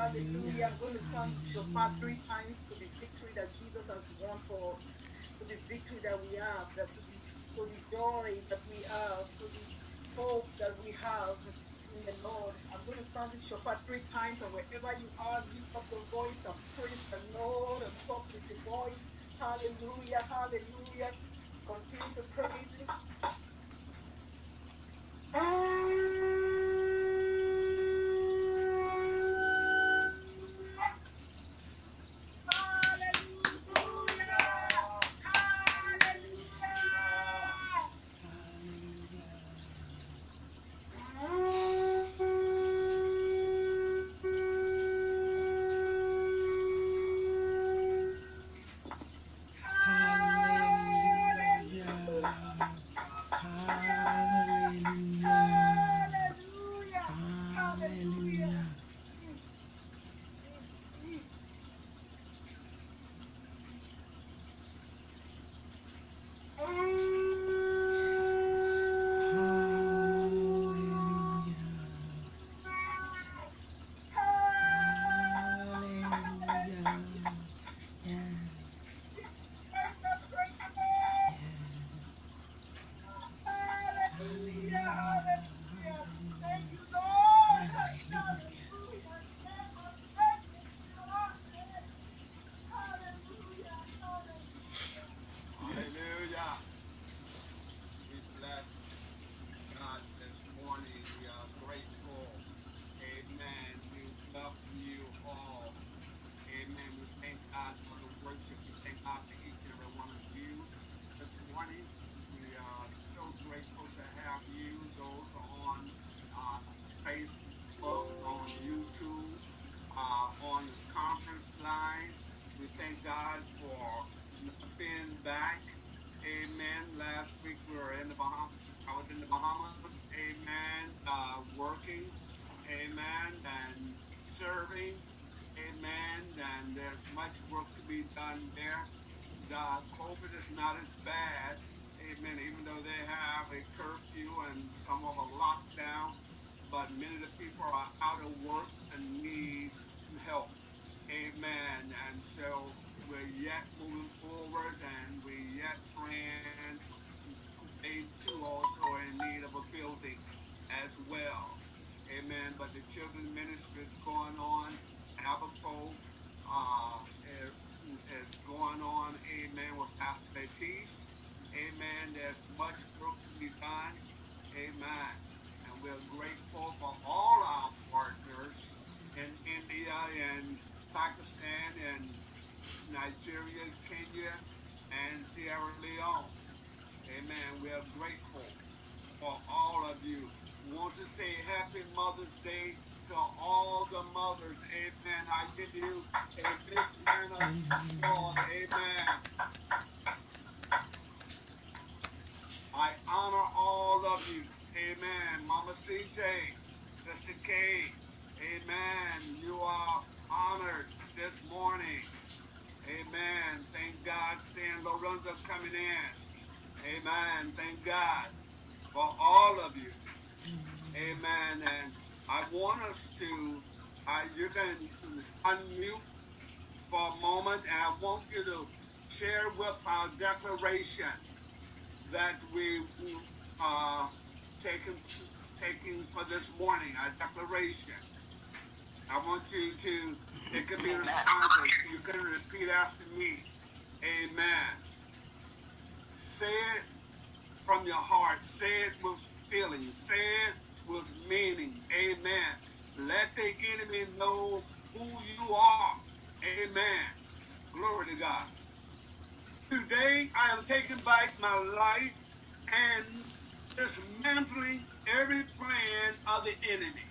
hallelujah. I'm going to sound shofar three times to the victory that Jesus has won for us, to the victory that we have, that to the, to the joy that we have, to the hope that we have in the Lord. I'm going to sound it shofar three times, and wherever you are, lift up your voice and praise the Lord and talk with your voice. Hallelujah, hallelujah. Continue to praise Him. Back. Amen. Last week we were in the Bahamas. I was in the Bahamas. Amen. Uh, working. Amen. And serving. Amen. And there's much work to be done there. The COVID is not as bad. Amen. Even though they have a curfew and some of a lockdown, but many of the people are out of work and need help. Amen. And so we're yet moving forward and as well. Amen. But the children's ministry is going on. Abapo uh, is going on. Amen. With Pastor Batiste. Amen. There's much work to be done. Amen. And we're grateful for all our partners in India and Pakistan and Nigeria, Kenya, and Sierra Leone. Amen. We are grateful for all of you. Want to say Happy Mother's Day to all the mothers. Amen. I give you a big round of applause. Amen. I honor all of you. Amen. Mama CJ, Sister K. Amen. You are honored this morning. Amen. Thank God. San Lorenzo coming in. Amen. Thank God for all of you. Amen. And I want us to, uh, you can unmute for a moment, and I want you to share with our declaration that we uh, taken taking for this morning, our declaration. I want you to, it can be responsive. You can repeat after me. Amen. Say it from your heart. Say it with feeling. Say it with meaning. Amen. Let the enemy know who you are. Amen. Glory to God. Today I am taking back my life and dismantling every plan of the enemy.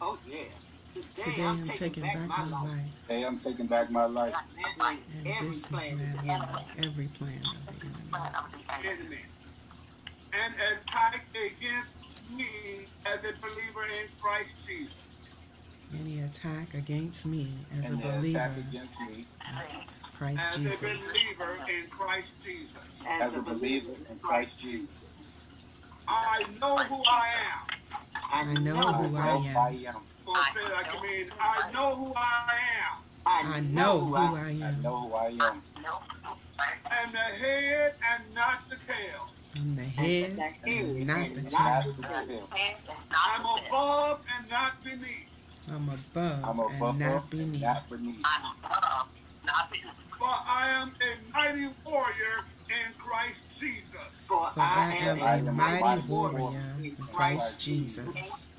Oh yeah. Today, Today I'm, I'm taking, taking back, back my my life. life Hey, I'm taking back my life. Dismantling and every plan of the enemy. every plan of the enemy. enemy and attack against me as a believer in Christ Jesus. Any attack against me as a And the believer attack against me in Christ As a believer in Christ Jesus. as a believer in Christ Jesus. I know who I am. I know who I know am. I am. Or say it like I mean, I know who I am. I know who I I am. know who I am. And the head and not the tail. I'm the head and not the Not tail. the tail. I'm above and not beneath. I'm above I'm and above not and beneath. not beneath. For I am a mighty warrior in Christ Jesus. For For I am am a mighty mighty warrior warrior in Christ Jesus.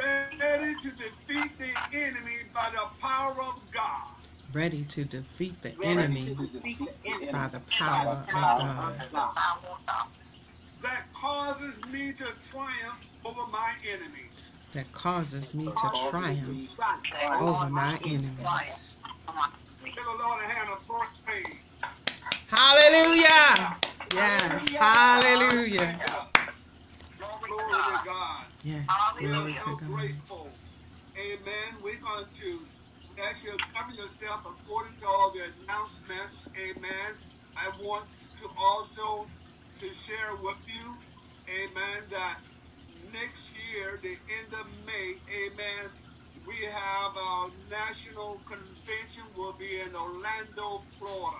Ready to defeat the enemy by the power of God. Ready to defeat the enemy by the power of God. that causes me to triumph over my enemies. That causes me to triumph over my enemies. Give the Lord a hand of praise. Hallelujah! Yes, hallelujah. Glory to God. Yes, We are glory so to God. grateful. Amen. We're going to ask you to cover yourself according to all the announcements. Amen. I want to also to share with you, amen, that next year, the end of May, amen, we have our national convention will be in Orlando, Florida.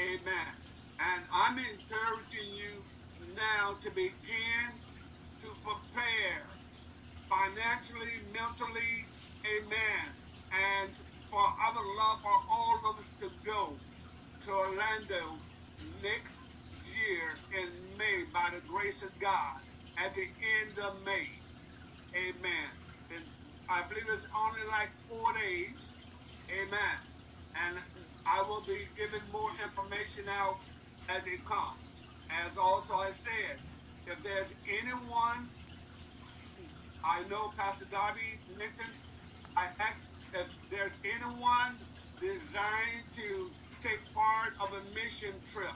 Amen. And I'm encouraging you now to begin to prepare financially, mentally, amen. And for would love for all of us to go to Orlando next year in May by the grace of God at the end of May. Amen. And I believe it's only like four days. Amen. And I will be giving more information out as it comes. As also I said, if there's anyone, I know Pastor Darby mentioned, I asked if there's anyone designed to take part of a mission trip.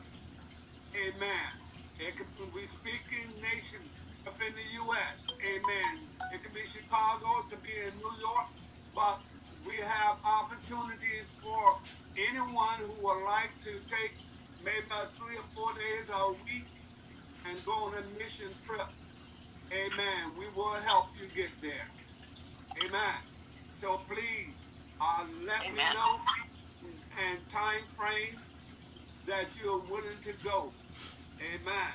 Amen. It could be speaking nation within the U.S. Amen. It could be Chicago, it could be in New York, but we have opportunities for anyone who would like to take maybe about three or four days a week and go on a mission trip, amen, we will help you get there. Amen. So please, uh, let me know and time frame that you're willing to go. Amen.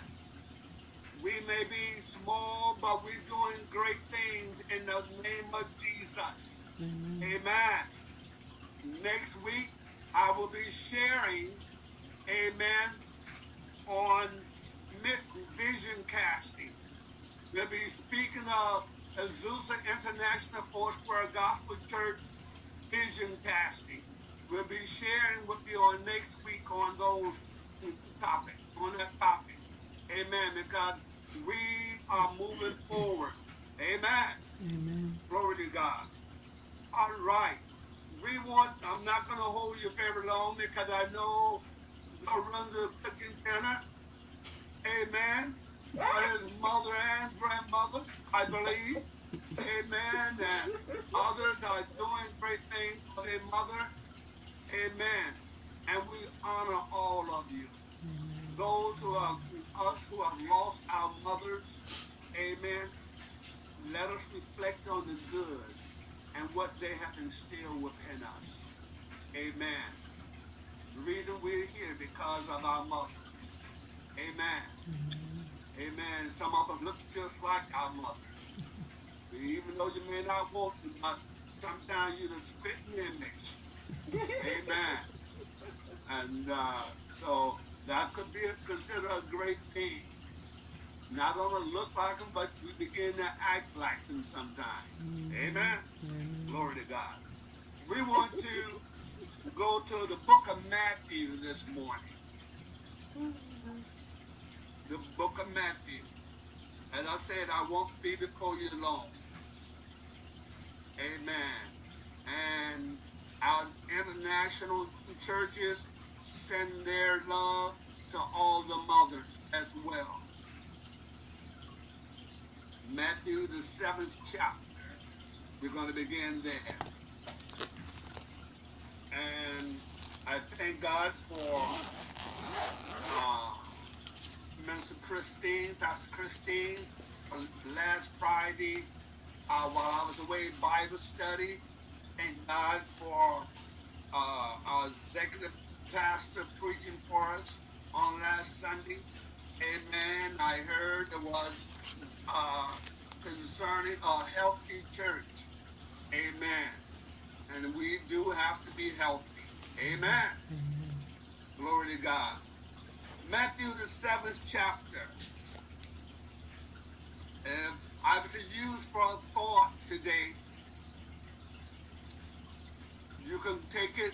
We may be small, but we're doing great things in the name of Jesus. Amen. Next week, I will be sharing, amen, on vision casting. We'll be speaking of Azusa International Foursquare Gospel Church vision casting. We'll be sharing with you on next week on those topic, on that topic. Amen. Because we are moving forward. Amen. Amen. Glory to God. All right. We want, I'm not going to hold you very long because I know Lorenzo cooking dinner. Amen. His mother and grandmother, I believe. Amen. And others are doing great things for their mother. Amen. And we honor all of you. Those who are, us who have lost our mothers. Amen. Let us reflect on the good and what they have instilled within us. Amen. The reason we're here because of our mothers. Amen. Amen. Some of them look just like our mother. Even though you may not want to, but sometimes you're the spitting image. Amen. And uh, so that could be considered a great thing. Not only look like them, but we begin to act like them sometimes. Amen. Glory to God. We want to go to the book of Matthew this morning. The book of Matthew. As I said, I won't be before you long. Amen. And our international churches send their love to all the mothers as well. Matthew, the seventh chapter. We're going to begin there. And I thank God for uh, Minister Christine, Pastor Christine, last Friday uh, while I was away Bible study. Thank God for uh, our executive pastor preaching for us on last Sunday. Amen. I heard there was uh, concerning a healthy church. Amen. And we do have to be healthy. Amen. Glory to God. Matthew, the seventh chapter. And I was to use for a thought today, you can take it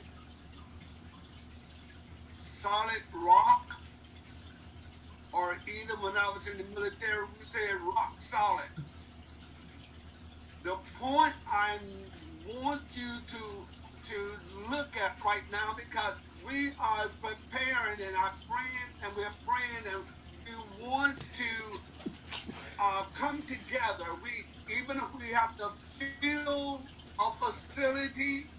solid rock, or even when I was in the military, we said rock solid. The point I want you to to look at right now because we are preparing and are praying and we're praying and we want to uh, come together. We even if we have to build a facility,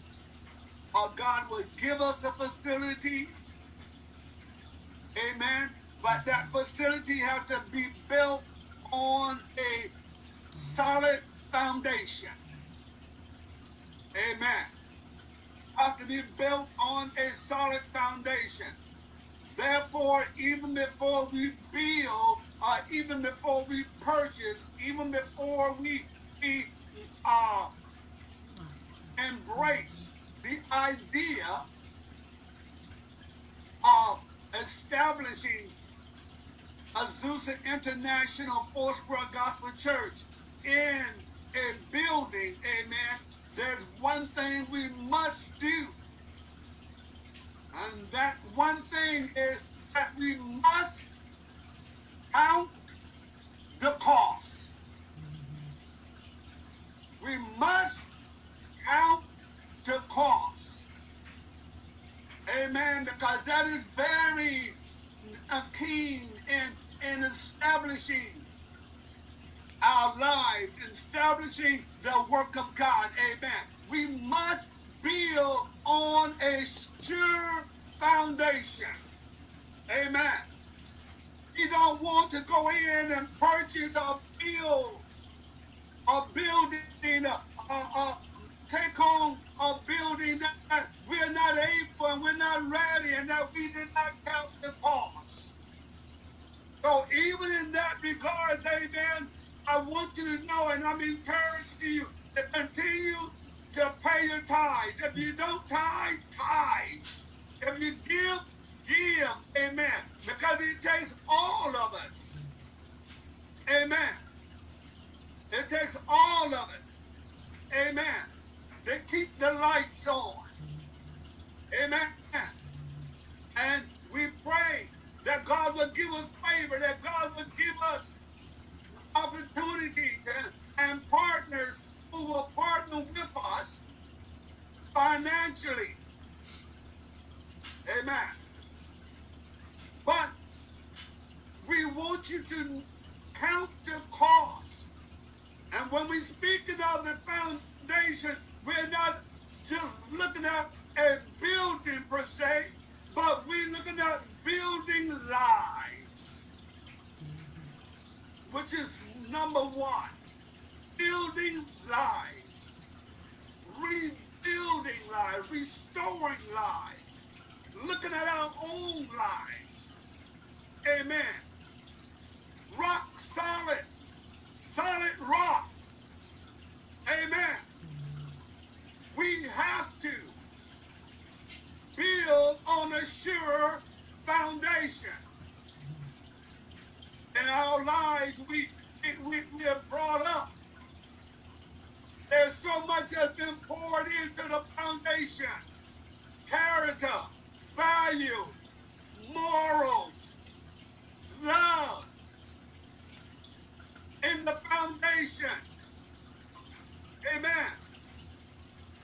or God will give us a facility. Amen. But that facility has to be built on a solid foundation. Amen. Have to be built on a solid foundation. Therefore, even before we build, uh, even before we purchase, even before we, we uh, embrace the idea of establishing Azusa International Foursquare Gospel Church in a building, amen, there's one thing we must do. And that one thing is that we must count the cost. We must count the cost. Amen. Because that is very keen in, in establishing our lives, in establishing the work of God. Amen. We must build on a sure foundation. Amen. We don't want to go in and purchase a build, a building, a, a, a take on a building that we're not able and we're not ready and that we did not count the cost. So even in that regards, amen, I want you to know and I'm encouraging you to continue to pay your tithes. If you don't tithe, tithe. If you give, give. Amen. Because it takes all of us. Amen. It takes all of us. Amen. They keep the lights on. Amen. And we pray that God will give us favor, that God will give us opportunities and, and partners who will partner with us financially. Amen. But we want you to count the cost. And when we speaking of the foundation, we're not just looking at a building per se, but we're looking at building lives, which is number one. Building lives, rebuilding lives, restoring lives, looking at our own lives. Amen. Rock solid, solid rock. Amen. We have to build on a sure foundation. In our lives, we, we, we have brought up. There's so much has been poured into the foundation. Character, value, morals, love. In the foundation. Amen.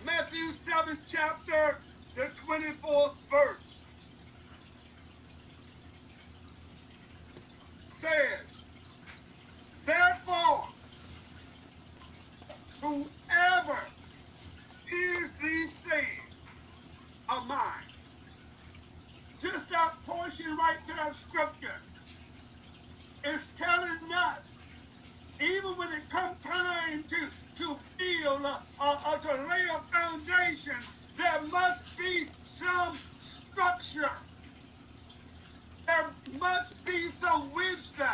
Matthew 7th chapter, the 24th verse says, Therefore, whoever hears these sayings of mine, just that portion right there of scripture is telling us even when it comes time to, to build uh, uh, to lay a foundation, there must be some structure. There must be some wisdom.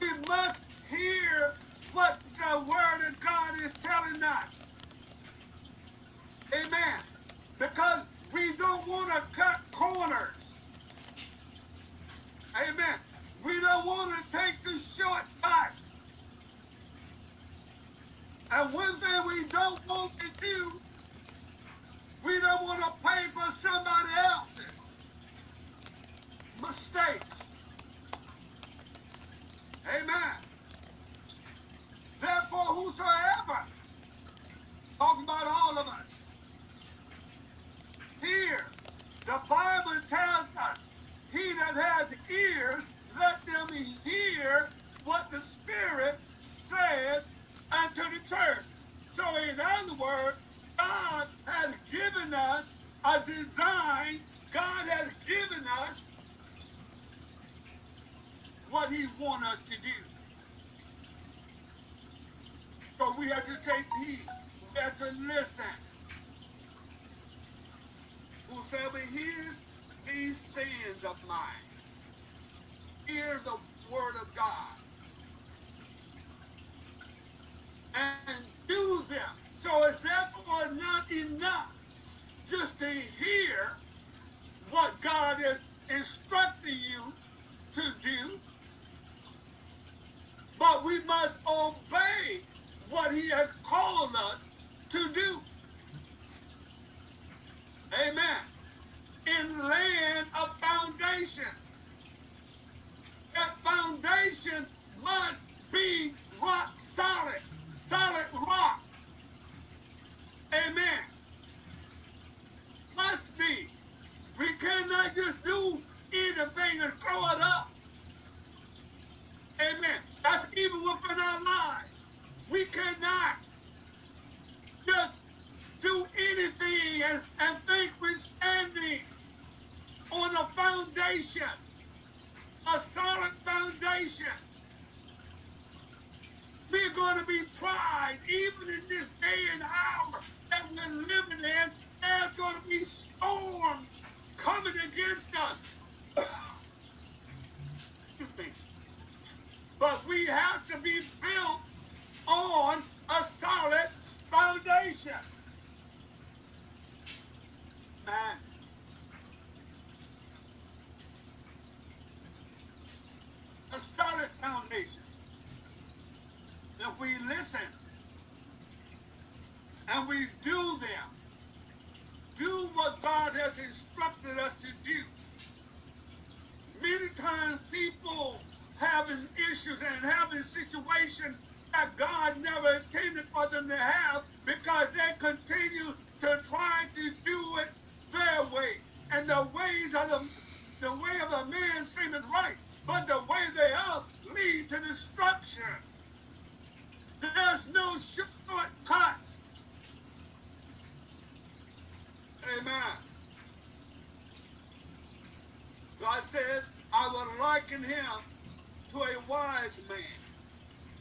We must hear what the word of God is telling us. Amen. Because we don't want to cut corners. Amen. We don't want to take the shortcut. And one thing we don't want to do, we don't want to pay for somebody else's mistakes. Amen. Therefore, whosoever, talking about all of us, here, the Bible tells us, he that has ears, let them hear what the Spirit says unto the church. So, in other words, God has given us a design, God has given us what He wants us to do. So, we have to take heed, we have to listen. Whosoever hears these sayings of mine, hear the word of God and do them. So it's therefore not enough just to hear what God is instructing you to do, but we must obey what He has called us to do. Amen. In laying a foundation that foundation must be rock solid, solid rock. Amen. Must be. We cannot just do anything and throw it up. Amen. That's even within our lives. We cannot just do anything and, and think we're standing on a foundation a solid foundation. We're going to be tried even in this day and hour that we're living in. There's going to be storms coming against us. But we have to be built on a solid foundation. Man. A solid foundation. If we listen and we do them, do what God has instructed to do. Many times people having issues and having situations that God never intended for them to have because they continue to try to do it their way. And the ways of the, the way of a man seemeth right, but the way they are lead to destruction. There's no shortcuts. Amen. God said, I will liken him to a wise man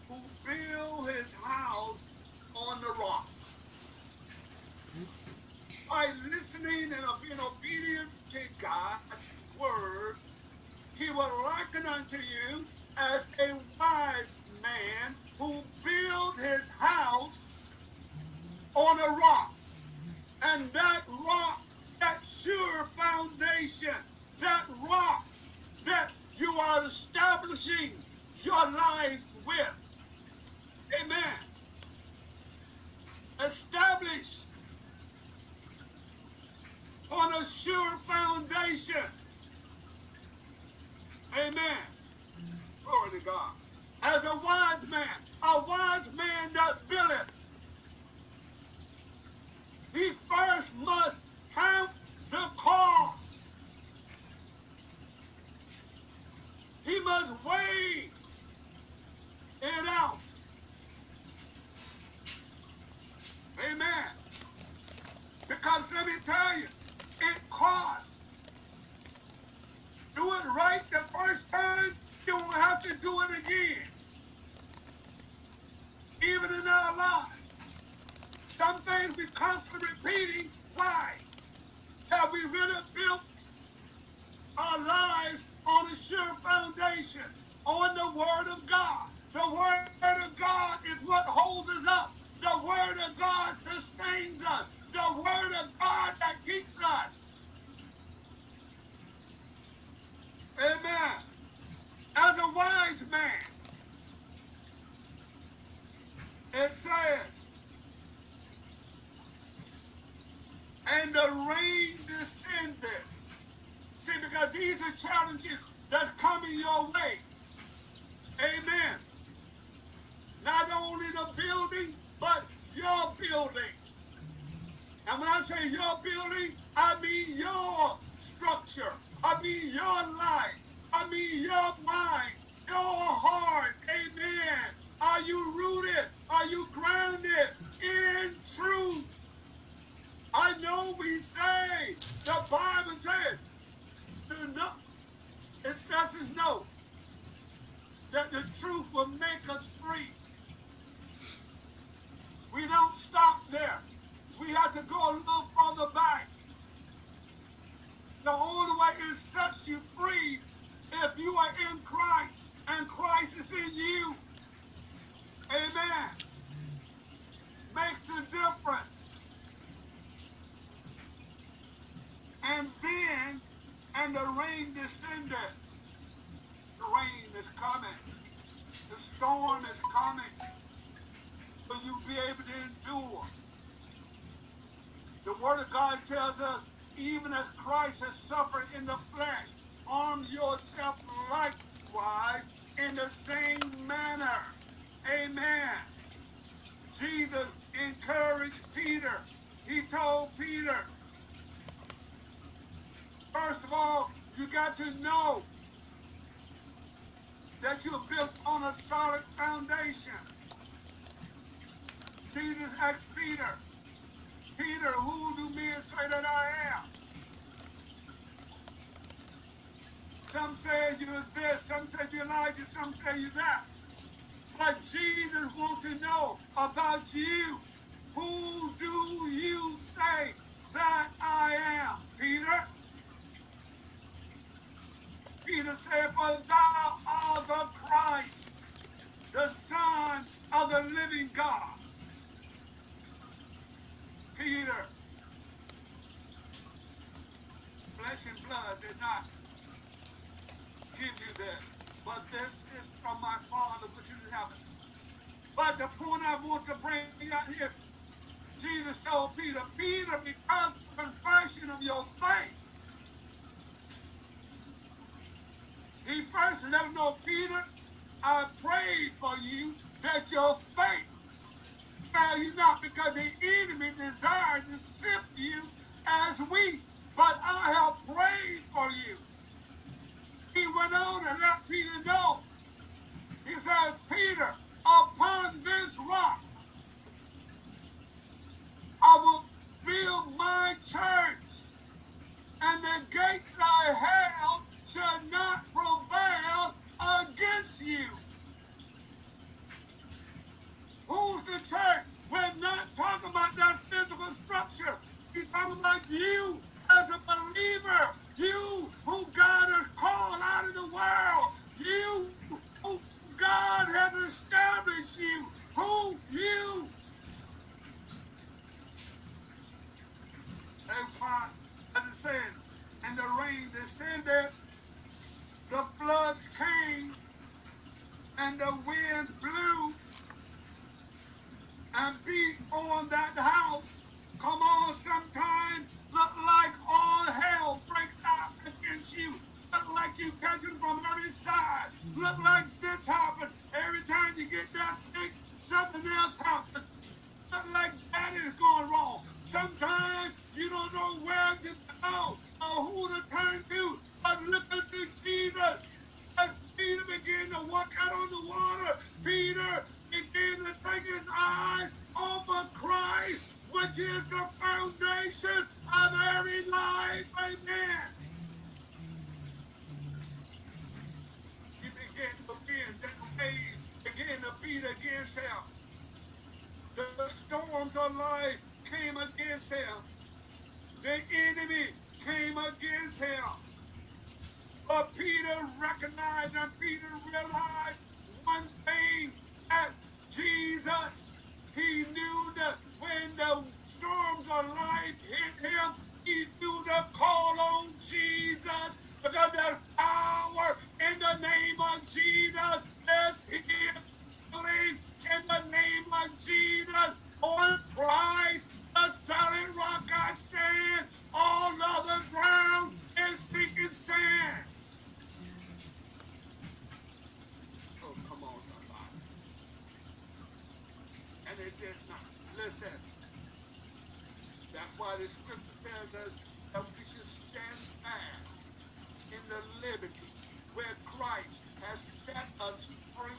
who built his house on the rock. By listening and being obedient to God's word, he will liken unto you as a wise man who built his house on a rock. And that rock, that sure foundation, that rock that you are establishing your life with. Amen. Establish on a sure foundation. Amen. Glory to God. As a wise man, a wise man that buildeth, he first must count the cost. He must weigh it out. Amen. Because let me tell you, it costs. Do it right the first time, you won't have to do it again. Even in our lives. Some things we constantly repeating. Why? Have we really built our lives on a sure foundation, on the Word of God? The Word of God is what holds us up. The Word of God sustains us. The Word of God that keeps us. Amen. As a wise man, it says, and the rain descended. See, because these are challenges that's coming your way. Amen. Not only the building, but your building. And when I say your building, I mean your structure. I mean your life. I mean your mind, your heart. Amen. Are you rooted? Are you grounded in truth? I know we say, the Bible says, it lets us know that the truth will make us free. We don't stop there. We have to go a little further back. The only way it sets you free if you are in Christ and Christ is in you. Amen. Makes the difference. And then, and the rain descended. The rain is coming. The storm is coming. So you be able to endure. The Word of God tells us, even as Christ has suffered in the flesh, arm yourself likewise in the same manner. Amen. Jesus encouraged Peter. He told Peter, first of all, you got to know that you're built on a solid foundation. Jesus asked Peter, Peter, who do men say that I am? Some say you're this, some say you're Elijah, some say you're that. But Jesus wants to know about you. Who do you say that I am? Peter? Peter said, For thou art the Christ, the Son of the living God. Peter, flesh and blood did not give you this, but this is from my Father which is in heaven. But the point I want to bring out here, Jesus told Peter, Peter, because of the confession of your faith, he first let him know, Peter, I prayed for you that your faith fail you not, because the enemy desires to sift you as wheat, but I have prayed for you. He went on and let Peter know. He said, Peter, upon this rock, I will build my church, and the gates I held you. Who's the church? We're not talking about that physical structure. We're talking about you as a believer. You who God has called out of the world. You who God has established you. Who you. And why, as it said, and the rain descended, the floods came, and the winds blew and beat on that house. Come on, sometimes look like all hell breaks out against you. Look like you catching from every side. Look like this happened. Every time you get that fixed, something else happens. Look like that is going wrong. Sometimes you don't know where to go or who to turn to. But look at the Jesus. To walk out on the water, Peter began to take his eyes off of Christ, which is the foundation of every life. Amen. He began to bend that wave, began to beat against him. The storms of life came against him. The enemy came against him. But Peter recognized and Peter realized one thing that Jesus, he knew that when the storms of life hit him, he knew to call on Jesus because there's power in the name of Jesus. There's healing in the name of Jesus. On Christ, the solid rock I stand. All other ground is sinking sand. Oh, come on, somebody. And it did not. Listen. That's why the scripture tells us that we should stand fast in the liberty where Christ has set us free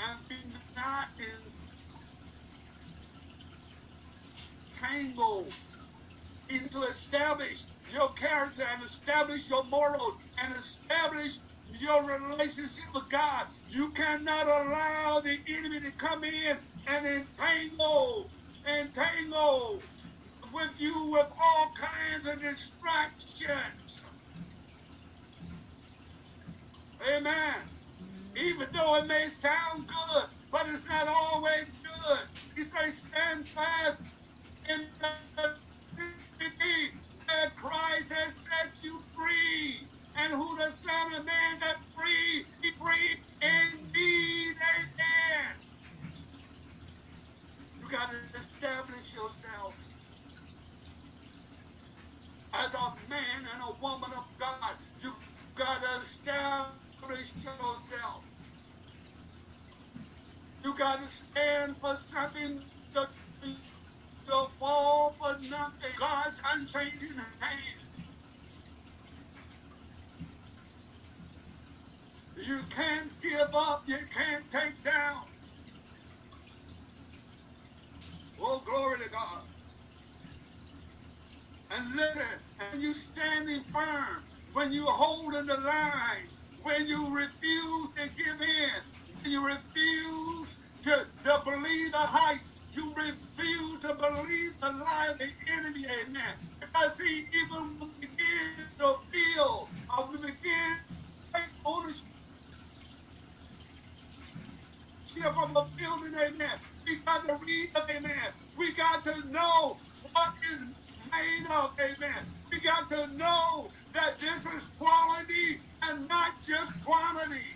and be not entangled into establish your character and establish your morals and establish your relationship with God. You cannot allow the enemy to come in and entangle, entangle with you with all kinds of distractions. Amen. Even though it may sound good, but it's not always good. He says, stand fast in the liberty that Christ has set you free. And who the Son of Man set free, be free indeed. Amen. You got to establish yourself as a man and a woman of God. You got to establish yourself. You got to stand for something that you'll fall for nothing. God's unchanging hand. You can't give up. You can't take down. Oh, glory to God. And listen, and you standing firm when you hold in the line, when you refuse to give in, when you refuse to, to believe the hype, you refuse to believe the lie of the enemy, amen. Because see, even when we begin to feel, or we begin to take ownership of a building, amen. We got to read, amen. We got to know what is made of, amen. We got to know that this is quality and not just quantity.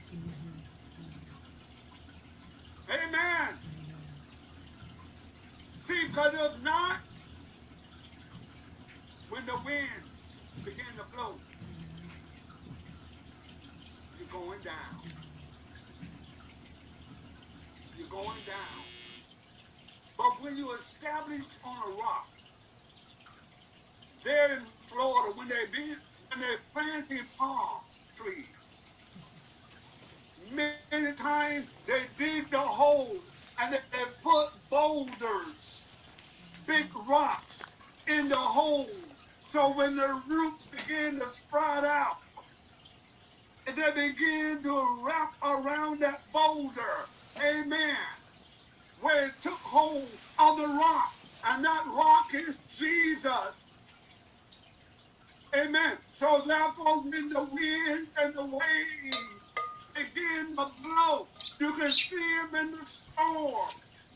Amen. See, because if not, when the winds begin to blow, you're going down. You're going down. But when you establish on a rock, there in Florida, when they be when they're planting palm trees, many times they dig the hole and they, they put boulders, big rocks in the hole. So when the roots begin to sprout out, and they begin to wrap around that boulder, amen, where it took hold of the rock, and that rock is Jesus. Amen. So therefore, when the wind and the waves begin to blow, you can see him in the storm.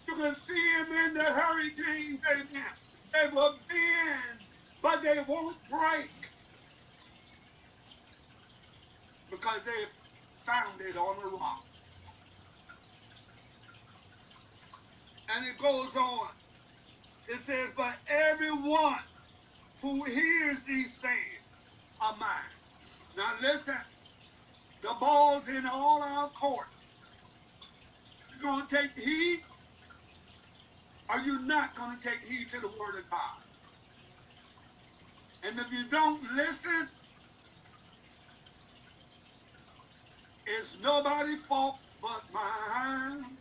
You can see him in the hurricanes. Amen. They will bend, but they won't break because they found it on a rock. And it goes on. It says, but everyone who hears these sayings are mine. Now listen, the ball's in all our court. You gonna take heed? Are you not gonna take heed to the word of God? And if you don't listen, it's nobody's fault but mine.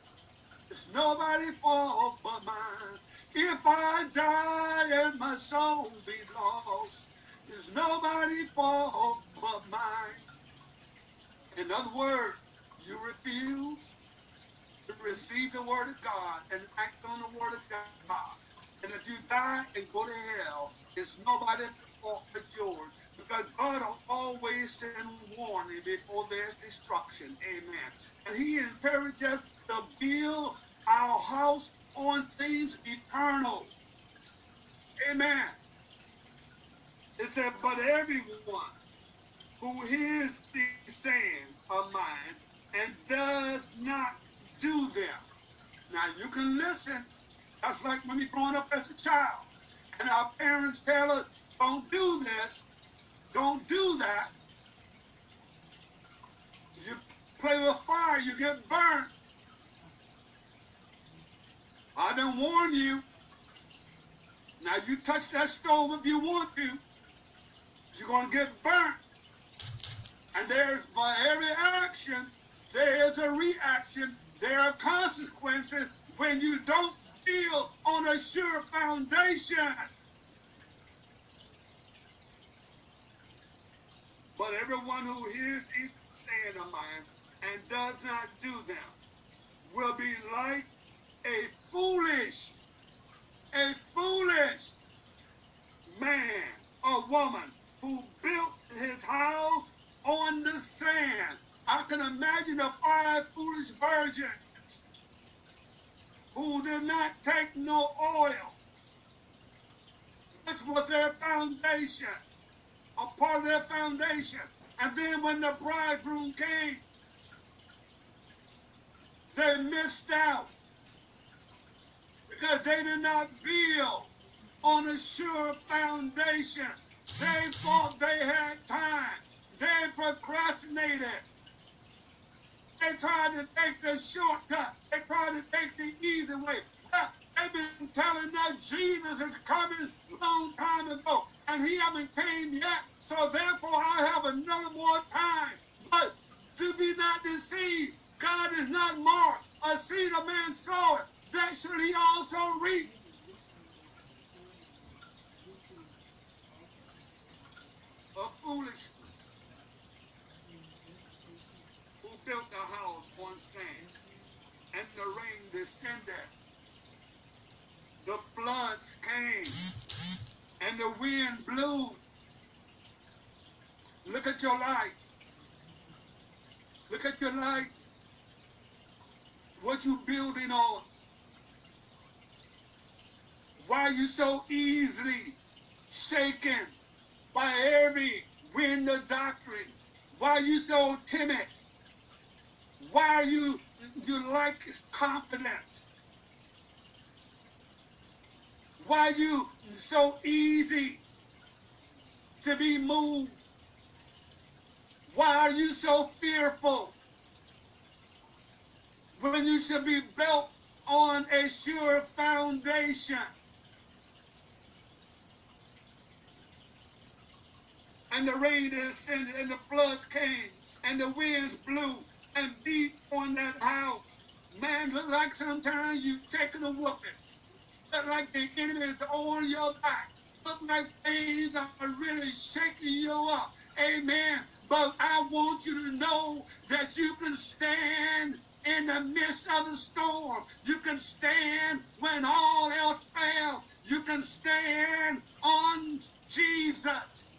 It's nobody's fault but mine. If I die and my soul be lost, it's nobody's fault but mine. In other words, you refuse to receive the word of God and act on the word of God. And if you die and go to hell, it's nobody's fault but yours. Because God will always send warning before there's destruction. Amen. And he encourages build our house on things eternal. Amen. It said, but everyone who hears these sayings of mine and does not do them. Now you can listen. That's like when you're growing up as a child. And our parents tell us, don't do this, don't do that. You play with fire, you get burnt. I didn't warn you. Now you touch that stove if you want to. You're going to get burnt. And there's, by every action, there is a reaction. There are consequences when you don't build on a sure foundation. But everyone who hears these saying of mine and does not do them will be like a foolish, a foolish man or woman who built his house on the sand. I can imagine the five foolish virgins who did not take no oil. This was their foundation, a part of their foundation. And then when the bridegroom came, they missed out because they did not build on a sure foundation. They thought they had time. They procrastinated. They tried to take the shortcut. They tried to take the easy way. Well, they've been telling us Jesus is coming long time ago, and he haven't came yet. So therefore, I have another more time. But to be not deceived, God is not marked. A seed of man sow he also reap. A foolish who built a house on sand, and the rain descended. The floods came, and the wind blew. Look at your life. Look at your life. What you building on? Why are you so easily shaken by every wind of doctrine? Why you so timid? Why are you you like confidence? Why are you so easy to be moved? Why are you so fearful when you should be built on a sure foundation? And the rain descended, and the floods came, and the winds blew and beat on that house. Man, look like sometimes you taking a whooping. Look like the enemy is on your back. Look like things are really shaking you up. Amen. But I want you to know that you can stand in the midst of the storm. You can stand when all else fails. You can stand on Jesus.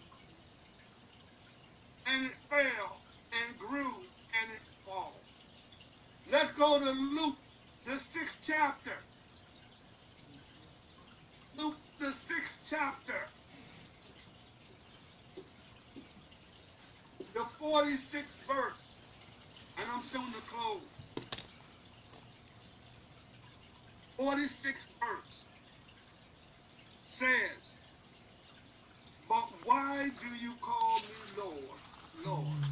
And it fell and grew and it fall. Let's go to Luke, the sixth chapter. Luke, the sixth chapter. The 46th verse. And I'm soon to close. 46th verse says, But why do you call me Lord, Lord,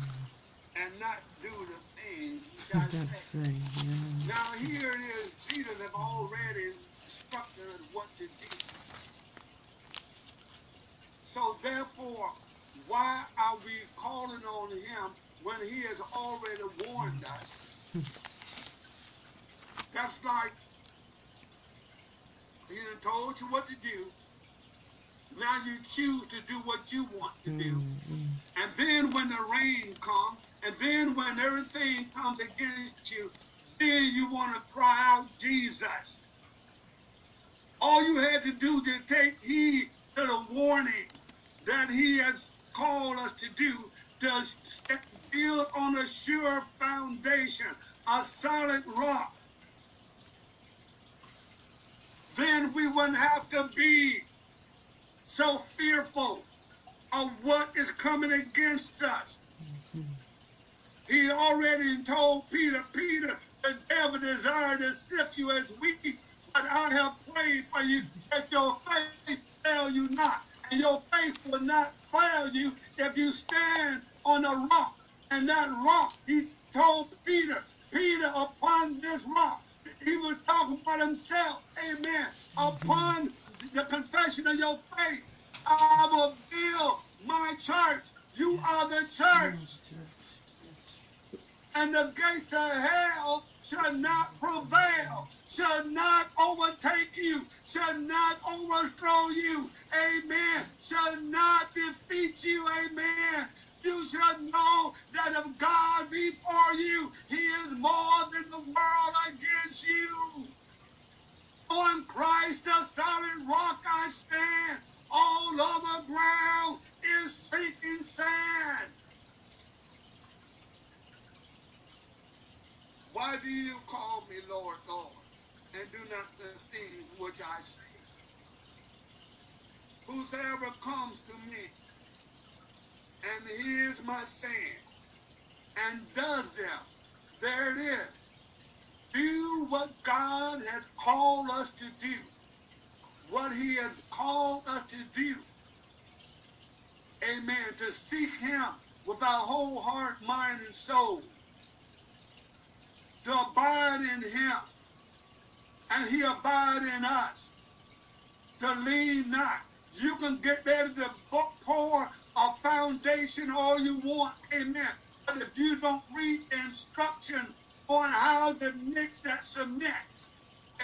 and not do the things you guys That's. Yeah. Now here it is, Jesus have already instructed us what to do. So therefore, why are we calling on him when he has already warned us? That's like he told you what to do. Now you choose to do what you want to do. Mm, mm. And then when the rain comes, and then when everything comes against you, then you want to cry out, Jesus. All you had to do to take heed to the warning that he has called us to do, to st- build on a sure foundation, a solid rock. Then we wouldn't have to be so fearful of what is coming against us. He already told Peter, Peter, the devil desired to sift you as wheat, but I have prayed for you that your faith fail you not. And your faith will not fail you if you stand on a rock. And that rock, he told Peter, Peter, upon this rock, he was talking about himself. Amen. Upon the confession of your faith, I will build my church. You are the church and the gates of hell shall not prevail, shall not overtake you, shall not overthrow you, amen, shall not defeat you, amen. You shall know that if God be for you, he is more than the world against you. On Christ, the solid rock I stand. All other ground is sinking sand. Why do you call me Lord, Lord, and do not the things which I say? Whosoever comes to me and hears my saying and does them, there it is. Do what God has called us to do, what He has called us to do. Amen. To seek Him with our whole heart, mind, and soul. To abide in him. And he abide in us. To lean not. You can get ready to pour a foundation all you want. Amen. But if you don't read instruction on how to mix that cement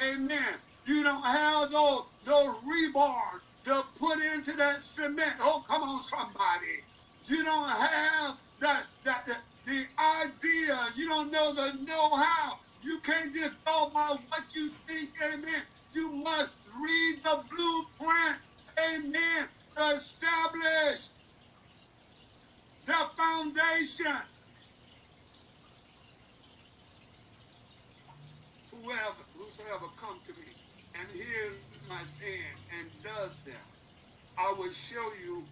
amen you don't have those those rebars to put into that cement oh come on somebody you don't have that that, that the idea. You don't know the know-how. You can't just go by what you think, amen. You must read the blueprint, amen, establish the foundation. Whoever, whosoever come to me and hears my saying and does them, I will show you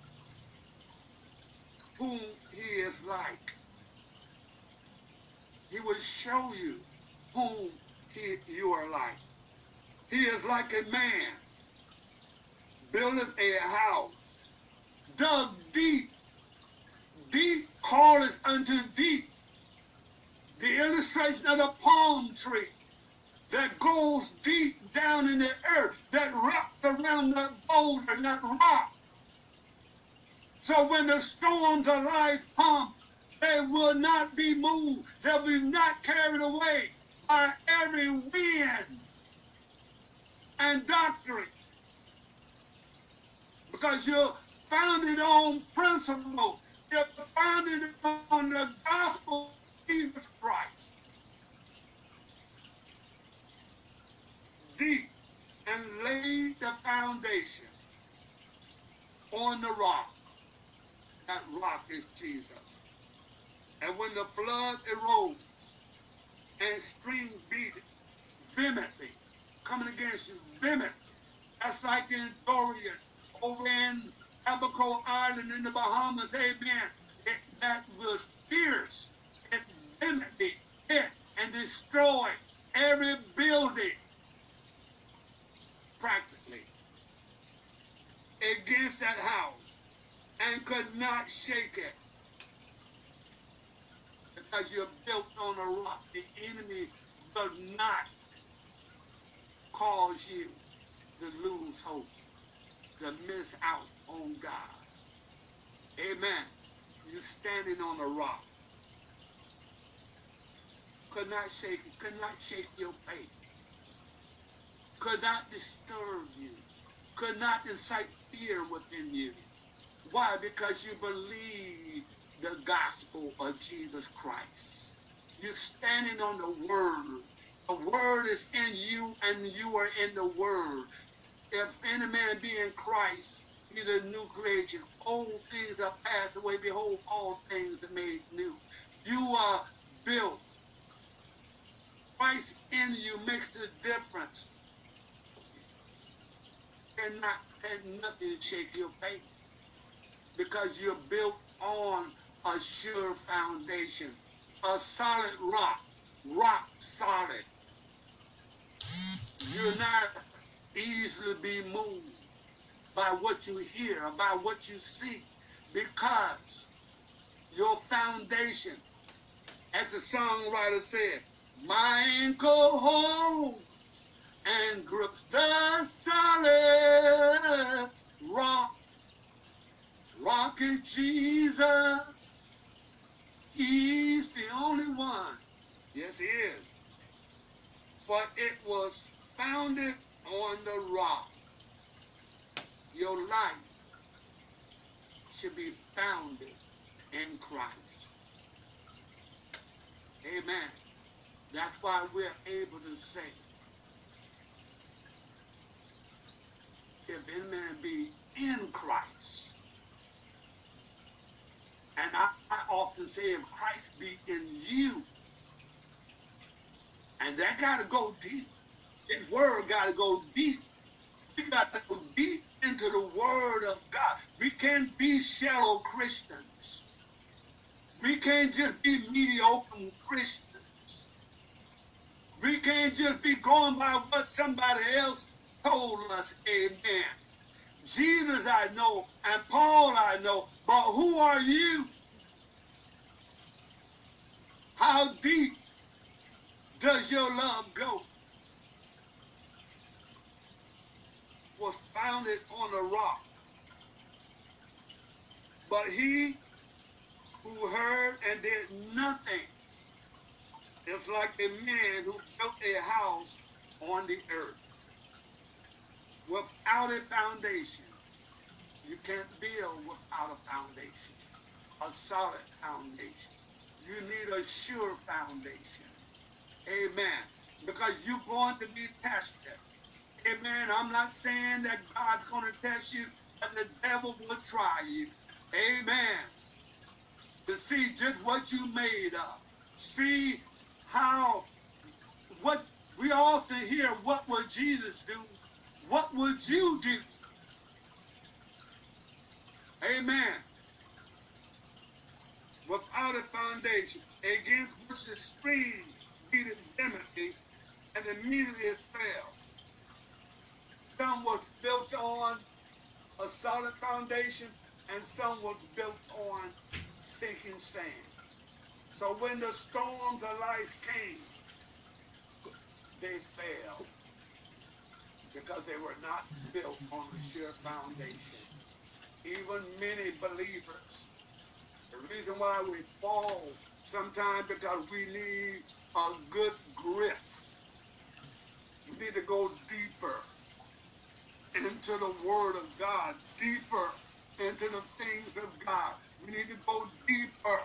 whom he is like. He will show you whom he, you are like. He is like a man buildeth a house, dug deep. Deep calleth unto deep. The illustration of the palm tree that goes deep down in the earth, that wraps around that boulder, that rock. So when the storms of life come, they will not be moved. They'll be not carried away by every wind and doctrine. Because you're founded on principle. You're founded on the gospel of Jesus Christ. Deep and laid the foundation on the rock. That rock is Jesus. And when the flood arose and stream beat vehemently, coming against you vehemently, that's like in Dorian, over in Abaco Island in the Bahamas, amen. It, that was fierce. It vehemently hit and destroyed every building practically against that house and could not shake it because you're built on a rock. The enemy will not cause you to lose hope, to miss out on God. Amen. You're standing on a rock. Could not shake it, could not shake your faith, could not disturb you, could not incite fear within you. Why? Because you believe the gospel of Jesus Christ. You're standing on the word. The word is in you and you are in the word. If any man be in Christ, he's a new creation. Old things are passed away. Behold, all things are made new. You are built. Christ in you makes the difference. And not and nothing to shake your faith. Because you're built on a sure foundation, a solid rock, rock solid. You're not easily be moved by what you hear, by what you see, because your foundation, as the songwriter said, my ankle holds and grips the solid rock. Rock is Jesus. He's the only one. Yes, he is. For it was founded on the rock. Your life should be founded in Christ. Amen. That's why we're able to say, if any man be in Christ, and I, I often say, if Christ be in you, and that got to go deep. That word got to go deep. We got to go deep into the word of God. We can't be shallow Christians. We can't just be mediocre Christians. We can't just be going by what somebody else told us. Amen. Jesus I know, and Paul I know, but who are you? How deep does your love go? Was founded on a rock. But he who heard and did nothing is like a man who built a house on the earth without a foundation. You can't build without a foundation, a solid foundation. you need a sure foundation. Amen. Because you're going to be tested. Amen. I'm not saying that God's going to test you, but the devil will try you. Amen. To see just what you made of. See how, what we often hear, what would Jesus do? What would you do? Amen. Without a foundation, against which the stream needed enmity, and immediately it fell. Some was built on a solid foundation, and some was built on sinking sand. So when the storms of life came, they fell because they were not built on a sure foundation. Even many believers, the reason why we fall sometimes because we need a good grip. We need to go deeper into the Word of God, deeper into the things of God. We need to go deeper.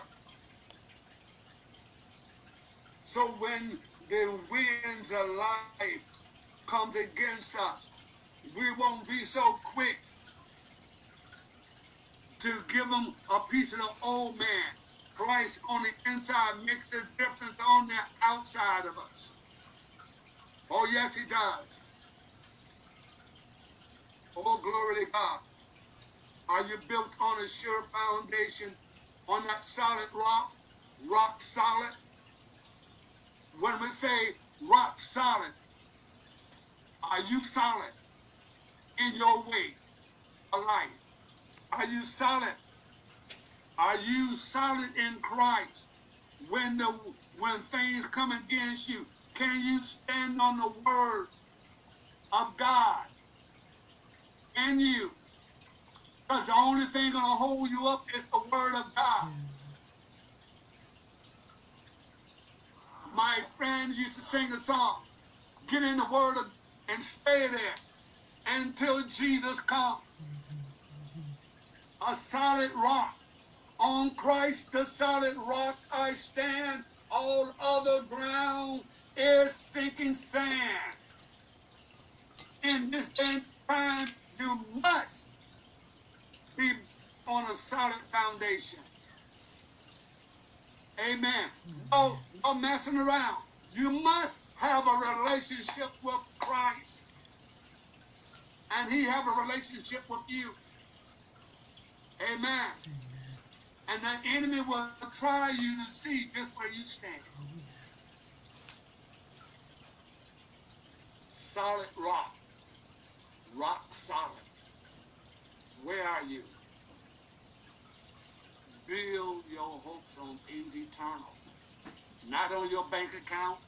So when the winds of life comes against us, we won't be so quick to give them a piece of the old man. Christ on the inside makes a difference on the outside of us. Oh, yes, he does. Oh, glory to God. Are you built on a sure foundation, on that solid rock? Rock solid? When we say rock solid, are you solid in your way of life? Are you solid? Are you solid in Christ? When the when things come against you, can you stand on the word of God in you? Because the only thing gonna hold you up is the word of God. My friend used to sing a song, get in the word of, and stay there until Jesus comes. A solid rock. On Christ, the solid rock, I stand. All other ground is sinking sand. In this day time, you must be on a solid foundation. Amen. Oh, no, no messing around. You must have a relationship with Christ. And he have a relationship with you. Amen. And the enemy will try you to see just where you stand. Solid rock. Rock solid. Where are you? Build your hopes on things eternal. Not on your bank account,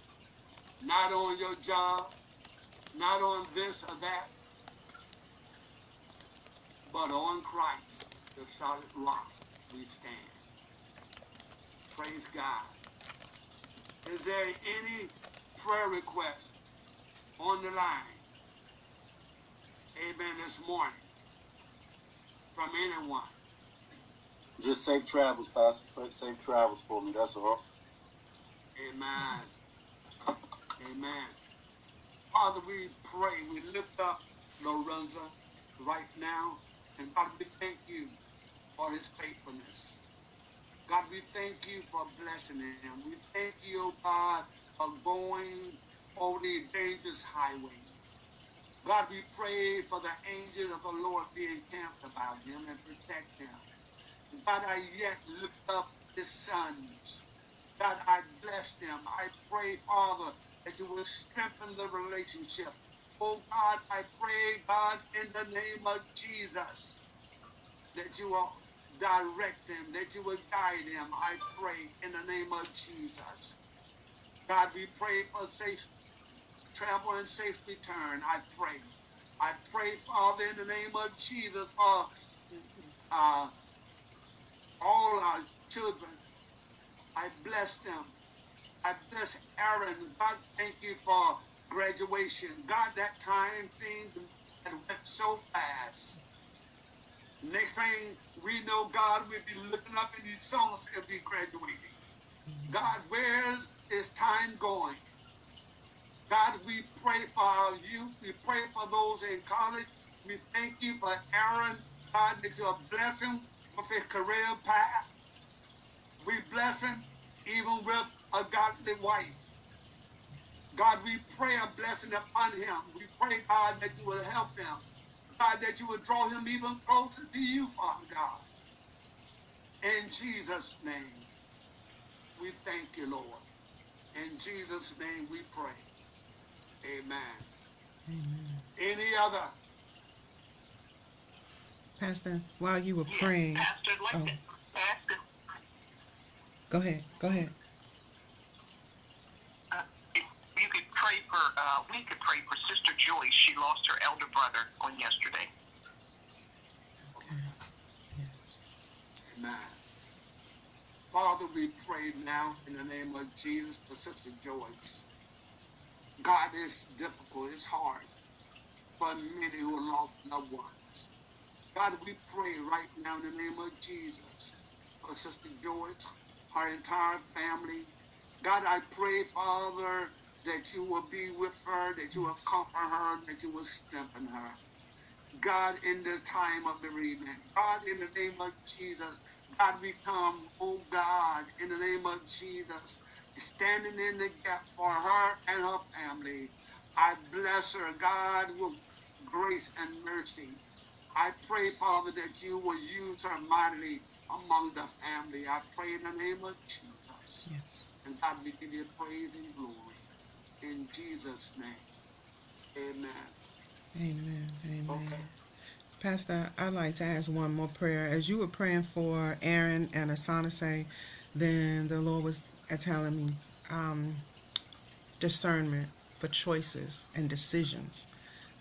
not on your job, not on this or that, but on Christ, the solid rock we stand. Praise God. Is there any prayer request on the line? Amen. This morning from anyone. Just safe travels, Pastor. Safe travels for me. That's all. Amen. Amen. Father, we pray, we lift up Lorenzo right now. And God, we thank you for his faithfulness. God, we thank you for blessing him. We thank you, God, for going over the dangerous highways. God, we pray for the angels of the Lord being camped about him and protect him. God, I yet lift up his sons. God, I bless them. I pray, Father, that you will strengthen the relationship. Oh God, I pray, God, in the name of Jesus, that you will direct them, that you will guide them. I pray in the name of Jesus. God, we pray for safe travel and safe return. I pray. I pray, Father, in the name of Jesus, for uh, all our children. I bless them. I bless Aaron. God, thank you for graduation. God, that time seemed it went so fast. Next thing we know, God, we'll be looking up in these songs and be graduating. God, where's is time going? God, we pray for our youth. We pray for those in college. We thank you for Aaron, God, that you're blessing with his career path. We bless him even with a godly wife. God, we pray a blessing upon him. We pray, God, that you will help him. God, that you will draw him even closer to you, Father God. In Jesus' name, we thank you, Lord. In Jesus' name we pray. Amen. Amen. Any other? Pastor, while you were Yes, praying, Pastor, I'd like Oh. to um, ask if, go ahead. Go ahead. uh, if you could pray for, uh, we could pray for Sister Joyce. She lost her elder brother on yesterday. Okay. Amen. Father, we pray now in the name of Jesus for Sister Joyce. God, it's difficult, it's hard for many who lost loved ones. God, we pray right now in the name of Jesus for Sister Joyce, her entire family. God, I pray, Father, that you will be with her, that you will comfort her, that you will strengthen her. God, in this time of bereavement, God, in the name of Jesus, God, we come, oh God, in the name of Jesus, standing in the gap for her and her family. I bless her, God, with grace and mercy. I pray, Father, that you will use her mightily among the family. I pray in the name of Jesus. Yes. And God, we give you praise and glory. In Jesus' name. Amen. Amen. Amen. Okay. Pastor, I'd like to ask one more prayer. As you were praying for Aaron and Asanase, then the Lord was telling me um, discernment for choices and decisions.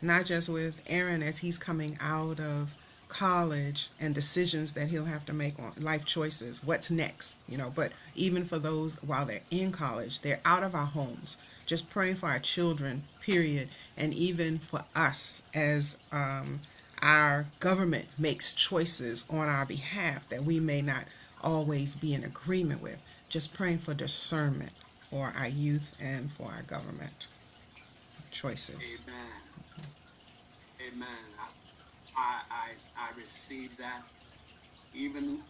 Not just with Aaron as he's coming out of college and decisions that he'll have to make on life choices. What's next? You know, but even for those while they're in college, they're out of our homes. Just praying for our children, period, and even for us as um, our government makes choices on our behalf that we may not always be in agreement with. Just praying for discernment for our youth and for our government choices. Amen. Amen. I, I, I receive that even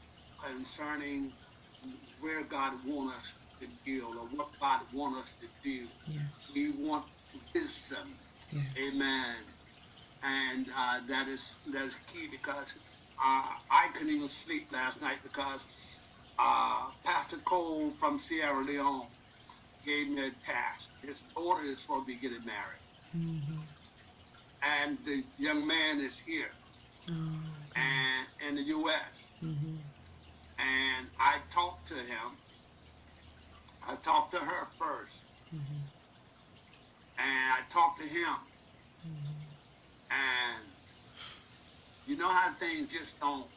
concerning where God wants us to deal or what God wants us to do. Yes. We want wisdom. Yes. Amen. And uh, that is that is key because uh, I couldn't even sleep last night because uh, Pastor Cole from Sierra Leone gave me a task. His daughter is supposed to be getting married, hmm and the young man is here Oh, and in the U.S. hmm And I talked to him. I talked to her first, hmm and I talked to him, and you know how things just don't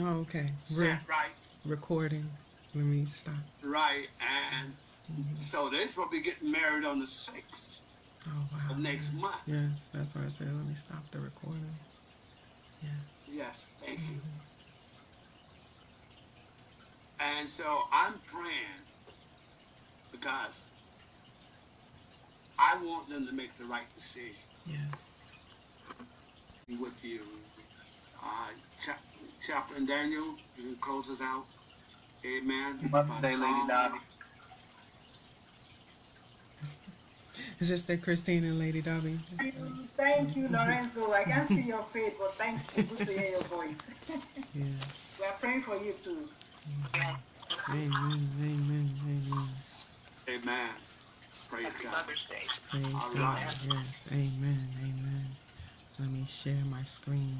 Oh, okay. Re- set right, recording. Let me stop. right, and Mhm. so supposed to be getting married on the sixth Oh, wow. of next month. Yes, that's why I said let me stop the recording. Yes. Yes, thank you. Mhm. And so I'm praying because I want them to make the right decision. Yes. Be with you. Uh, Cha- Chaplain Daniel, you can close us out. Amen. Mother By Day, Lady Psalm Dobby. Sister Christine and Lady Dobby. Thank you, Lorenzo. I can't see your face, but thank you. Good to hear your voice. Yeah. we are praying for you too. Amen. Amen. Amen. Amen. Praise Happy God. Mother's Day. Praise All God. right. Yes. Amen. Amen. Let me share my screen.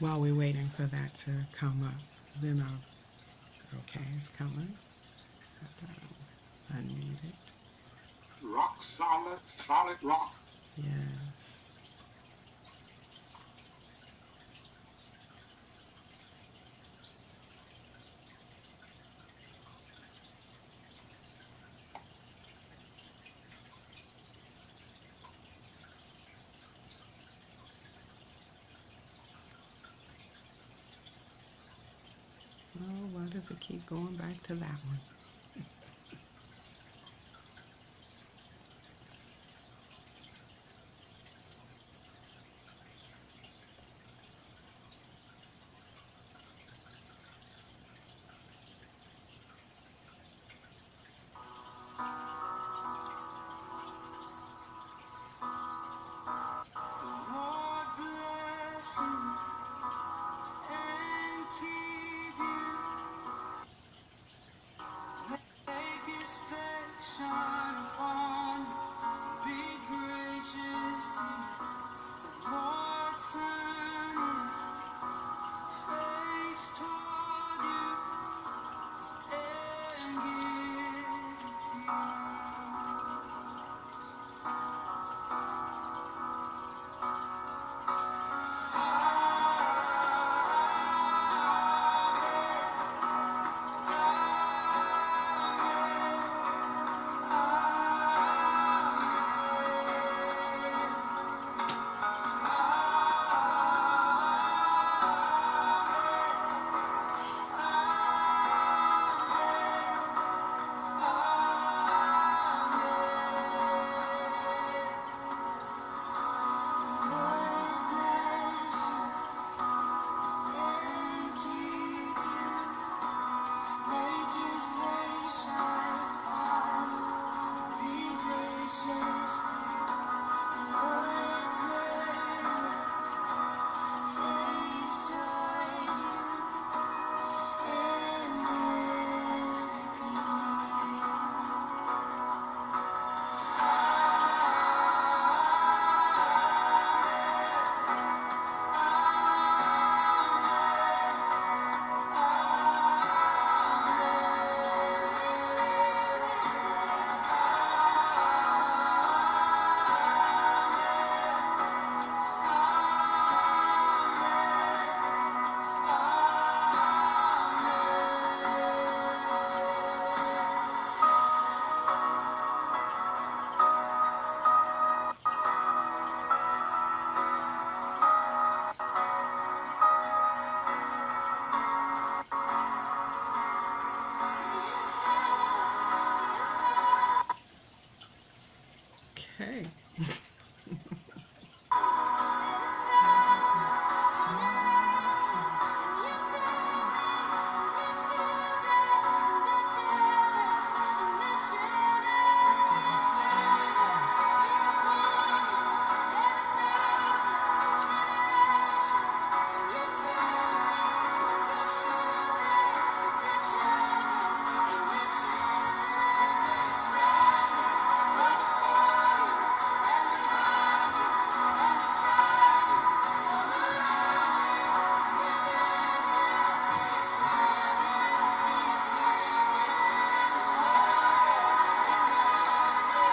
while we're waiting for that to come up. Then I'll, okay, it's coming. Unmute it. Rock solid, solid rock. going back to that one.